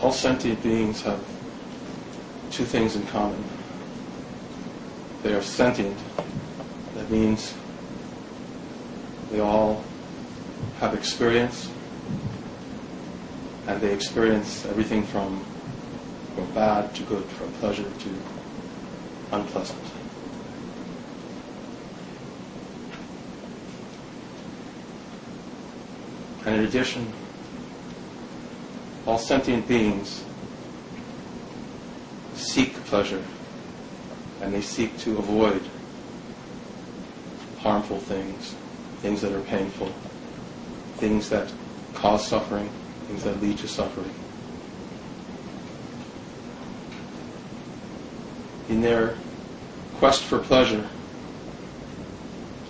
all sentient beings have two things in common. They are sentient. That means they all have experience, and they experience everything from, from bad to good, from pleasure to unpleasant. And in addition, all sentient beings seek pleasure and they seek to avoid harmful things, things that are painful, things that cause suffering, things that lead to suffering. In their quest for pleasure,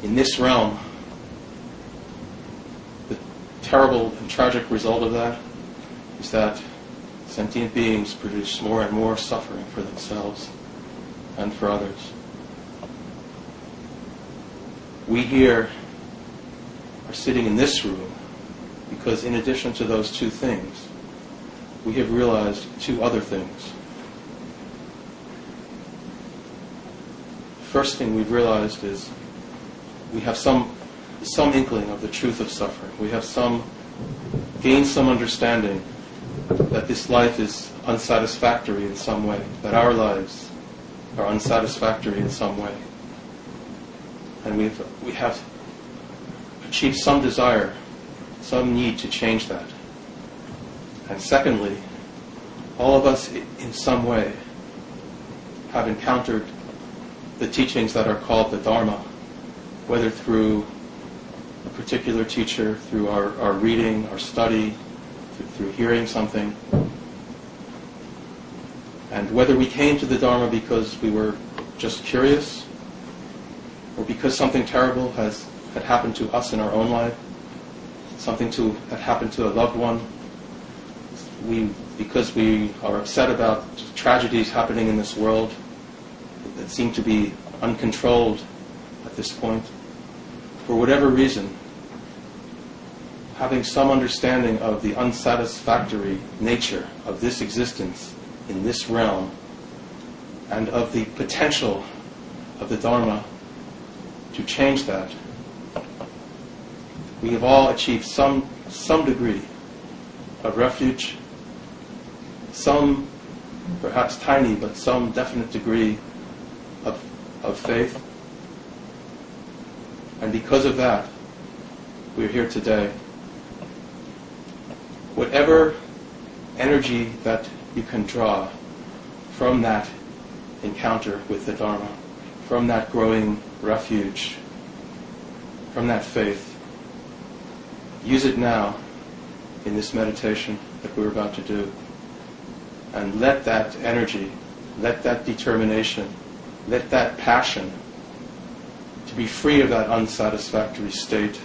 in this realm, the terrible and tragic result of that is that sentient beings produce more and more suffering for themselves and for others. We here are sitting in this room because, in addition to those two things, we have realized two other things. First thing we've realized is we have some some inkling of the truth of suffering. We have some gained some understanding this life is unsatisfactory in some way, that our lives are unsatisfactory in some way. And we've, we have achieved some desire, some need to change that. And secondly, all of us in some way have encountered the teachings that are called the Dharma, whether through a particular teacher, through our, our reading, our study, through, hearing something. And whether we came to the Dharma because we were just curious, or because something terrible has had happened to us in our own life, something to had happened to a loved one, we because we are upset about tragedies happening in this world that seem to be uncontrolled at this point, for whatever reason, having some understanding of the unsatisfactory nature of this existence in this realm and of the potential of the Dharma to change that, we have all achieved some, some degree of refuge, some perhaps tiny, but some definite degree of, of faith. And because of that, we're here today. Whatever energy that you can draw from that encounter with the Dharma, from that growing refuge, from that faith. Use it now in this meditation that we're about to do. And let that energy, let that determination, let that passion to be free of that unsatisfactory state,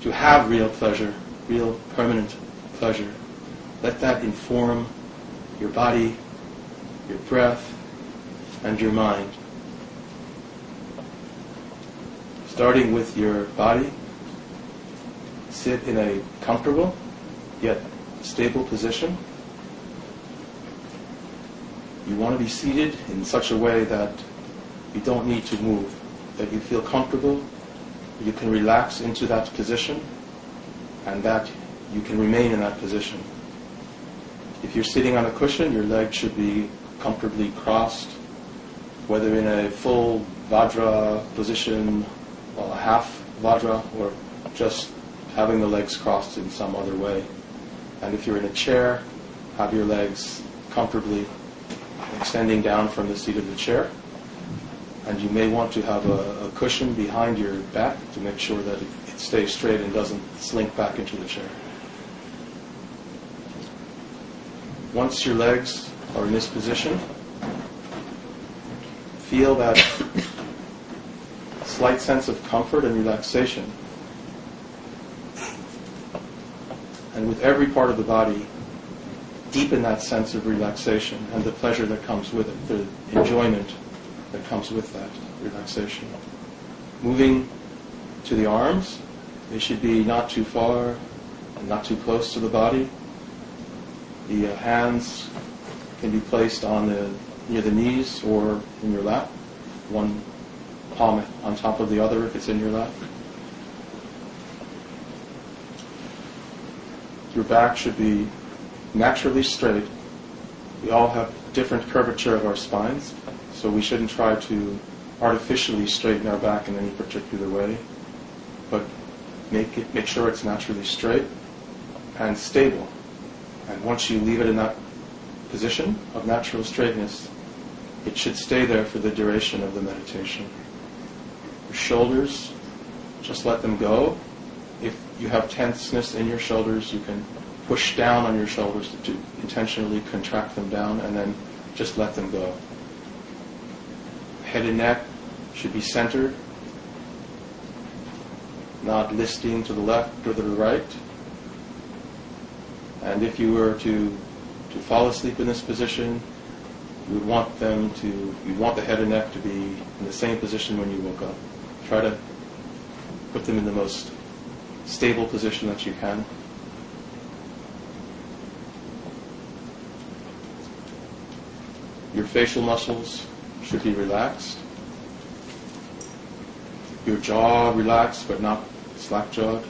to have real pleasure, real permanent pleasure. Let that inform your body, your breath, and your mind. Starting with your body, sit in a comfortable yet stable position. You want to be seated in such a way that you don't need to move, that you feel comfortable, you can relax into that position, and that you can remain in that position. If you're sitting on a cushion, your legs should be comfortably crossed, whether in a full Vajra position, well, a half Vajra, or just having the legs crossed in some other way. And if you're in a chair, have your legs comfortably extending down from the seat of the chair. And you may want to have a, a cushion behind your back to make sure that it, stays straight and doesn't slink back into the chair. Once your legs are in this position, feel that slight sense of comfort and relaxation. And with every part of the body, deepen that sense of relaxation and the pleasure that comes with it, the enjoyment that comes with that relaxation. Moving to the arms, they should be not too far and not too close to the body. The uh, hands can be placed on the near the knees or in your lap, one palm on top of the other if it's in your lap. Your back should be naturally straight. We all have different curvature of our spines, so we shouldn't try to artificially straighten our back in any particular way, but make it make sure it's naturally straight and stable. And once you leave it in that position of natural straightness, it should stay there for the duration of the meditation. Your shoulders, just let them go. If you have tenseness in your shoulders, you can push down on your shoulders to, to intentionally contract them down and then just let them go. Head and neck should be centered, not listing to the left or to the right. And if you were to, to fall asleep in this position, you would want them to, you want the head and neck to be in the same position when you woke up. Try to put them in the most stable position that you can. Your facial muscles should be relaxed. Your jaw relaxed but not slack jawed.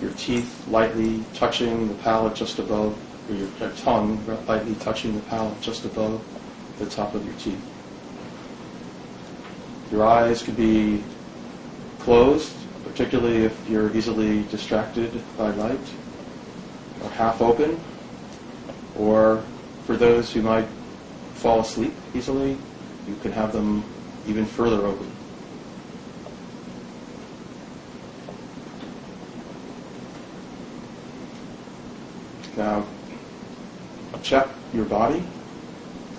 Your teeth lightly touching the palate just above, or your, tongue lightly touching the palate just above the top of your teeth. Your eyes could be closed, particularly if you're easily distracted by light, or half open, or for those who might fall asleep easily, you can have them even further open. Now, check your body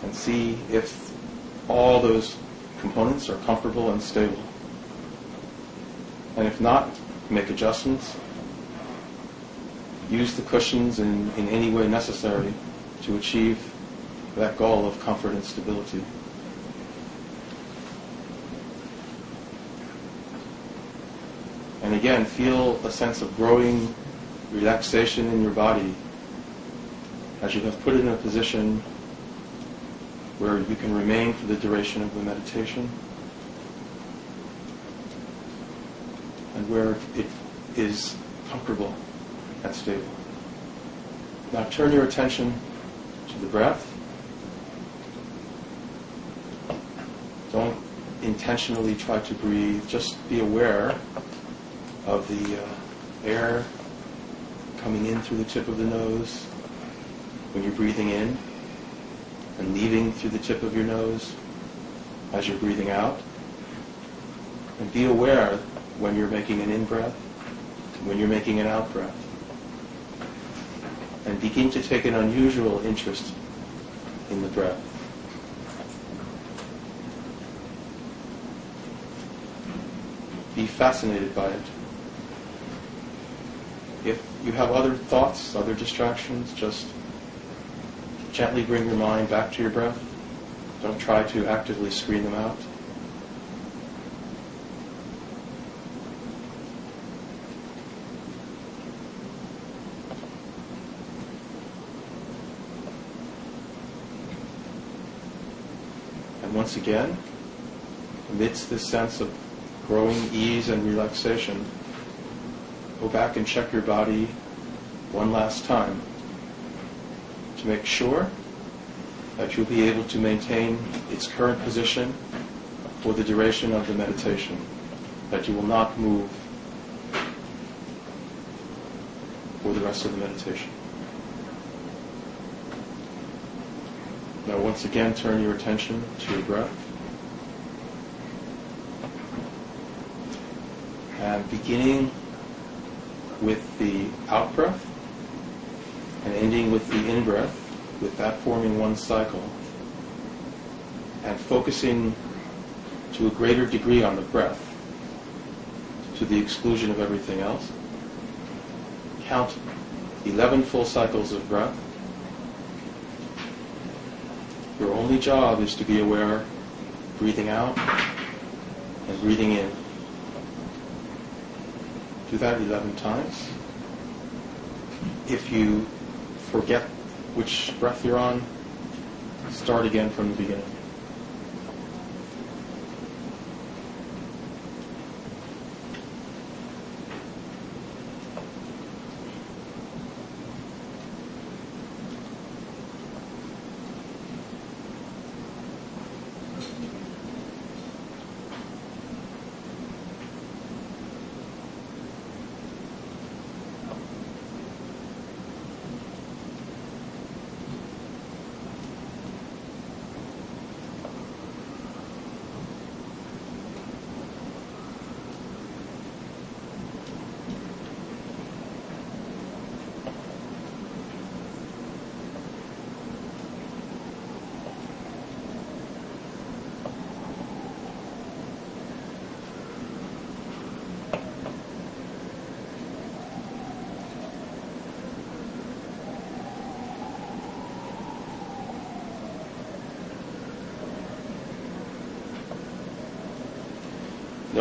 and see if all those components are comfortable and stable. And if not, make adjustments. Use the cushions in, in any way necessary to achieve that goal of comfort and stability. And again, feel a sense of growing relaxation in your body as you have put it in a position where you can remain for the duration of the meditation and where it is comfortable and stable. Now turn your attention to the breath. Don't intentionally try to breathe. Just be aware of the uh, air coming in through the tip of the nose when you're breathing in and leaving through the tip of your nose as you're breathing out. And be aware when you're making an in-breath, when you're making an out-breath. And begin to take an unusual interest in the breath. Be fascinated by it. If you have other thoughts, other distractions, just gently bring your mind back to your breath. Don't try to actively screen them out. And once again, amidst this sense of growing ease and relaxation, go back and check your body one last time to make sure that you'll be able to maintain its current position for the duration of the meditation, that you will not move for the rest of the meditation. Now once again turn your attention to your breath. And beginning with the out breath, and ending with the in-breath, with that forming one cycle, and focusing to a greater degree on the breath, to the exclusion of everything else. Count 11 full cycles of breath. Your only job is to be aware, breathing out and breathing in. Do that 11 times. If you forget which breath you're on, start again from the beginning.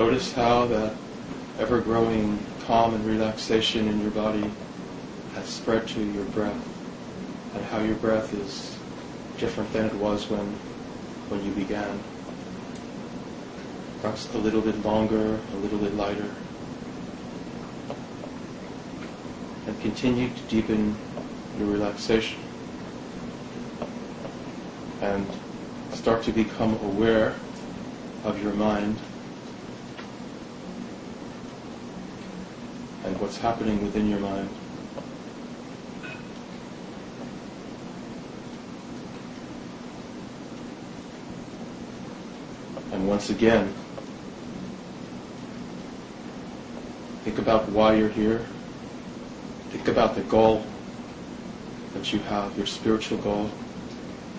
Notice how that ever growing calm and relaxation in your body has spread to your breath, and how your breath is different than it was when, when you began. Perhaps a little bit longer, a little bit lighter. And continue to deepen your relaxation. And start to become aware of your mind and what's happening within your mind. And once again, think about why you're here. Think about the goal that you have, your spiritual goal,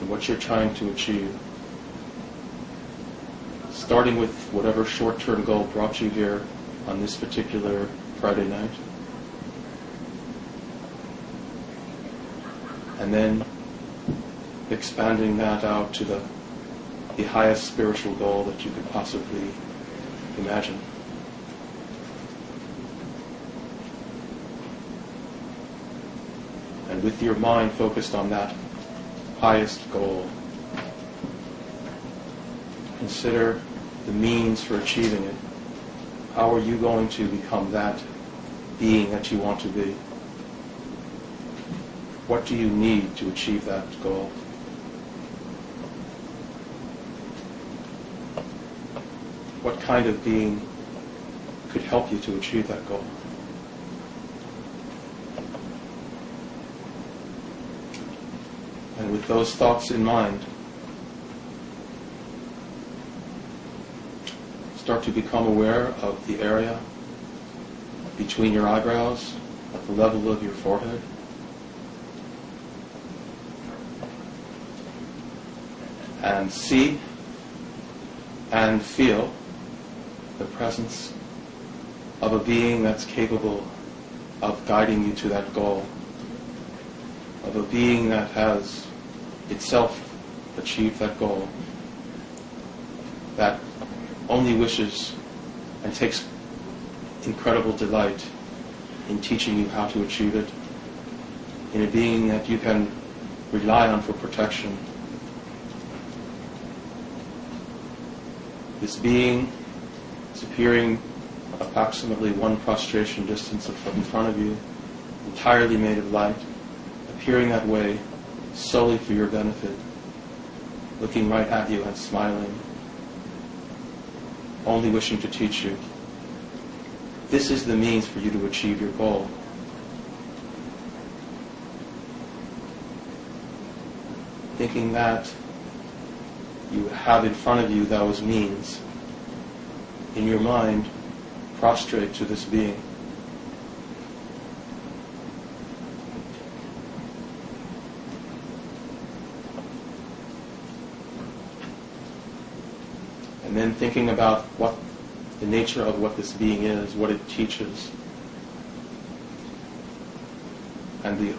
and what you're trying to achieve. Starting with whatever short-term goal brought you here on this particular Friday night. And then expanding that out to the, the highest spiritual goal that you could possibly imagine. And with your mind focused on that highest goal, consider the means for achieving it. How are you going to become that being that you want to be? What do you need to achieve that goal? What kind of being could help you to achieve that goal? And with those thoughts in mind, start to become aware of the area between your eyebrows, at the level of your forehead. And see and feel the presence of a being that's capable of guiding you to that goal, of a being that has itself achieved that goal, that only wishes and takes incredible delight in teaching you how to achieve it, in a being that you can rely on for protection. This being is appearing approximately one prostration distance in front of you, entirely made of light, appearing that way solely for your benefit, looking right at you and smiling, only wishing to teach you. This is the means for you to achieve your goal. Thinking that you have in front of you those means, in your mind, prostrate to this being. And then thinking about what the nature of what this being is, what it teaches, and the,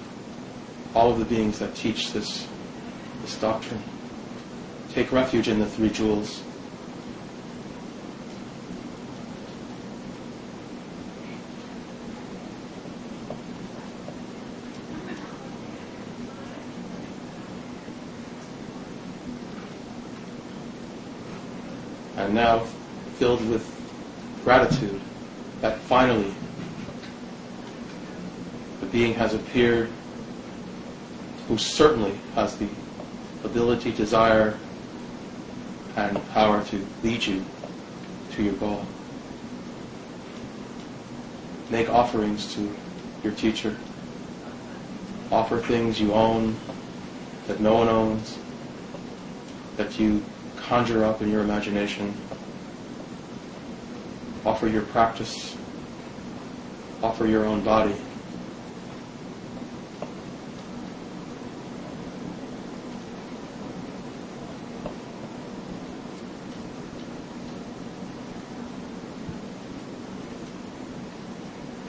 all of the beings that teach this, this doctrine. Take refuge in the three jewels. And now, filled with gratitude that finally the being has appeared who certainly has the ability, desire, and power to lead you to your goal. Make offerings to your teacher. Offer things you own that no one owns, that you conjure up in your imagination. Offer your practice. Offer your own body.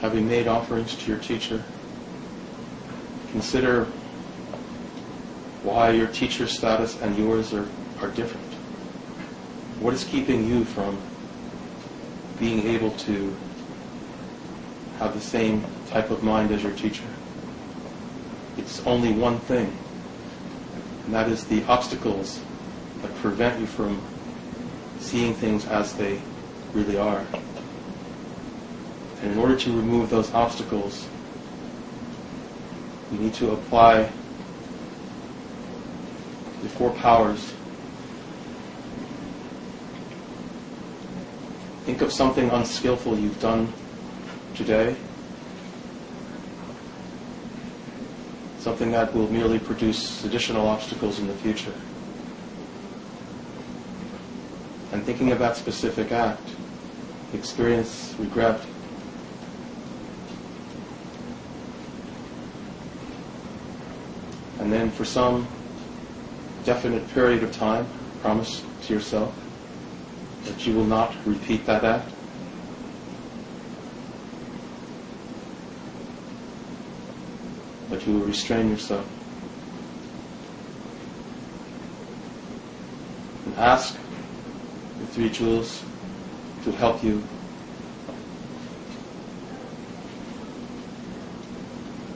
Having made offerings to your teacher, consider why your teacher's status and yours are, are different. What is keeping you from being able to have the same type of mind as your teacher? It's only one thing, and that is the obstacles that prevent you from seeing things as they really are. And in order to remove those obstacles, we need to apply the four powers. Think of something unskillful you've done today. Something that will merely produce additional obstacles in the future. And thinking of that specific act, experience regret, And then for some definite period of time, promise to yourself that you will not repeat that act. But you will restrain yourself. And ask the three jewels to help you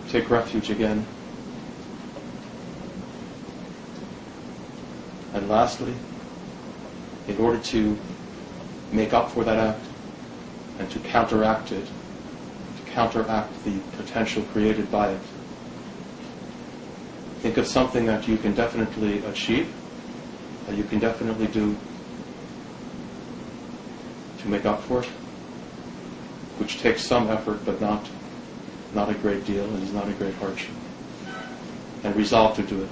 take refuge again And lastly, in order to make up for that act and to counteract it, to counteract the potential created by it, think of something that you can definitely achieve, that you can definitely do to make up for it, which takes some effort but not, not a great deal and is not a great hardship. And resolve to do it.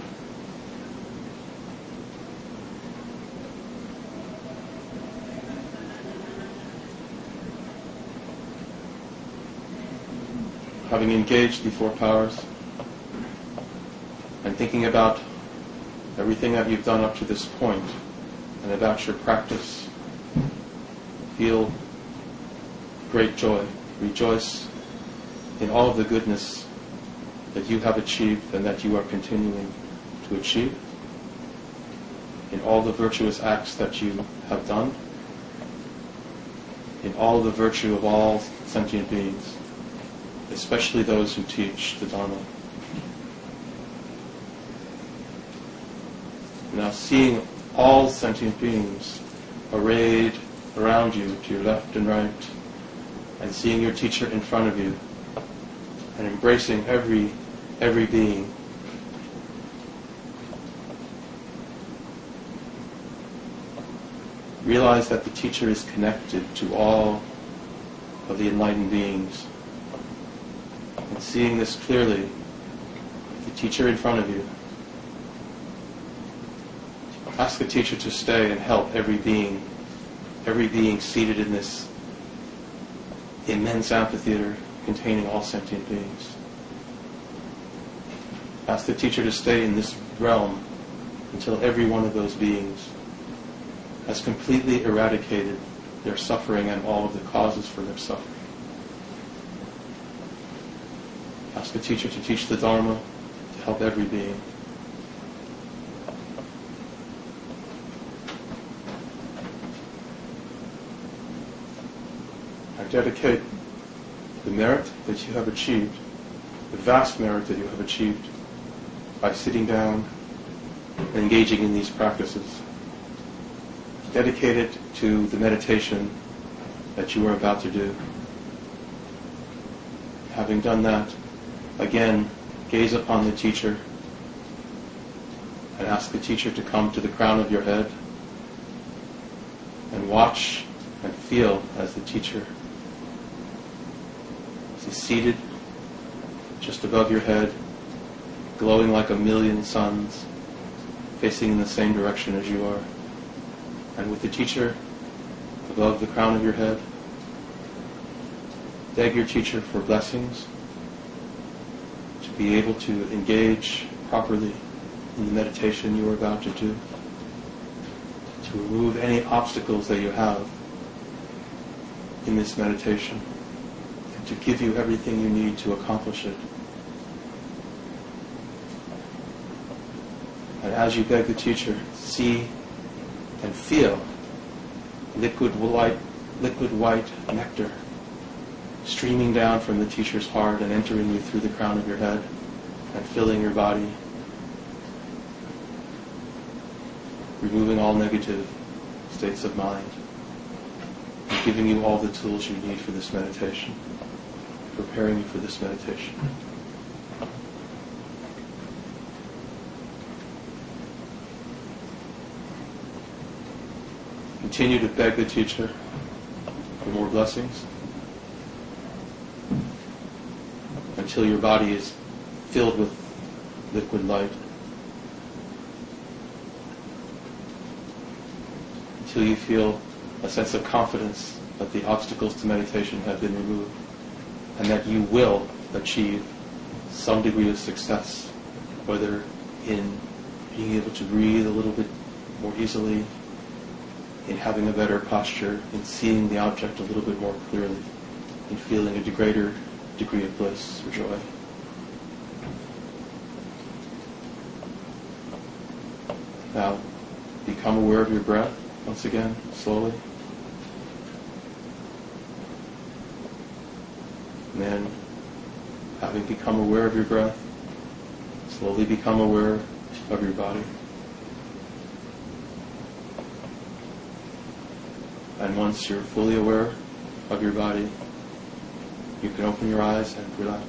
Having engaged the four powers and thinking about everything that you've done up to this point and about your practice, feel great joy. Rejoice in all of the goodness that you have achieved and that you are continuing to achieve, in all the virtuous acts that you have done, in all the virtue of all sentient beings especially those who teach the Dharma. Now, seeing all sentient beings arrayed around you to your left and right, and seeing your teacher in front of you, and embracing every every being. Realize that the teacher is connected to all of the enlightened beings and seeing this clearly, the teacher in front of you, ask the teacher to stay and help every being, every being seated in this immense amphitheater containing all sentient beings. Ask the teacher to stay in this realm until every one of those beings has completely eradicated their suffering and all of the causes for their suffering. Ask the teacher to teach the Dharma to help every being. I dedicate the merit that you have achieved, the vast merit that you have achieved by sitting down and engaging in these practices. dedicate it to the meditation that you are about to do. Having done that, again, gaze upon the teacher and ask the teacher to come to the crown of your head and watch and feel as the teacher is seated just above your head, glowing like a million suns, facing in the same direction as you are. And with the teacher above the crown of your head, beg your teacher for blessings be able to engage properly in the meditation you are about to do, to remove any obstacles that you have in this meditation, and to give you everything you need to accomplish it. And as you beg the teacher, see and feel liquid white, liquid white nectar streaming down from the teacher's heart and entering you through the crown of your head and filling your body, removing all negative states of mind, and giving you all the tools you need for this meditation, preparing you for this meditation. Continue to beg the teacher for more blessings until your body is filled with liquid light. Until you feel a sense of confidence that the obstacles to meditation have been removed and that you will achieve some degree of success, whether in being able to breathe a little bit more easily, in having a better posture, in seeing the object a little bit more clearly, in feeling a greater degree of bliss or joy. Now, become aware of your breath once again, slowly. And then, having become aware of your breath, slowly become aware of your body. And once you're fully aware of your body, you can open your eyes and relax.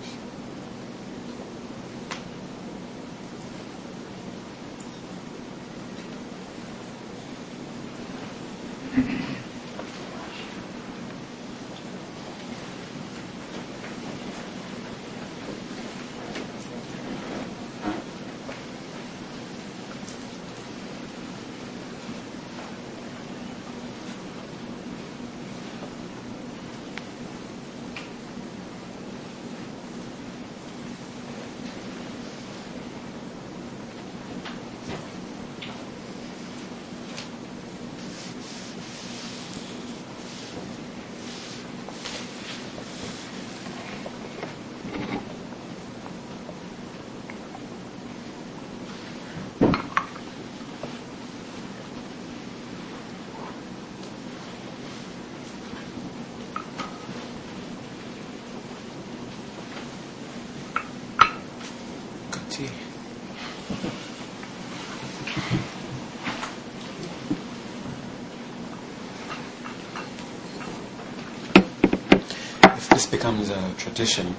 Good tea. If this becomes a tradition,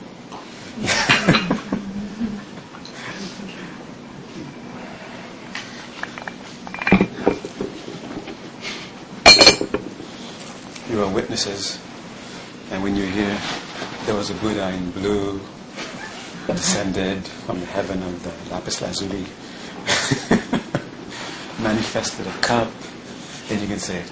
you are witnesses, and when you hear there was a Buddha in blue descended from the heaven of the lapis lazuli, manifested a cup, then you can say,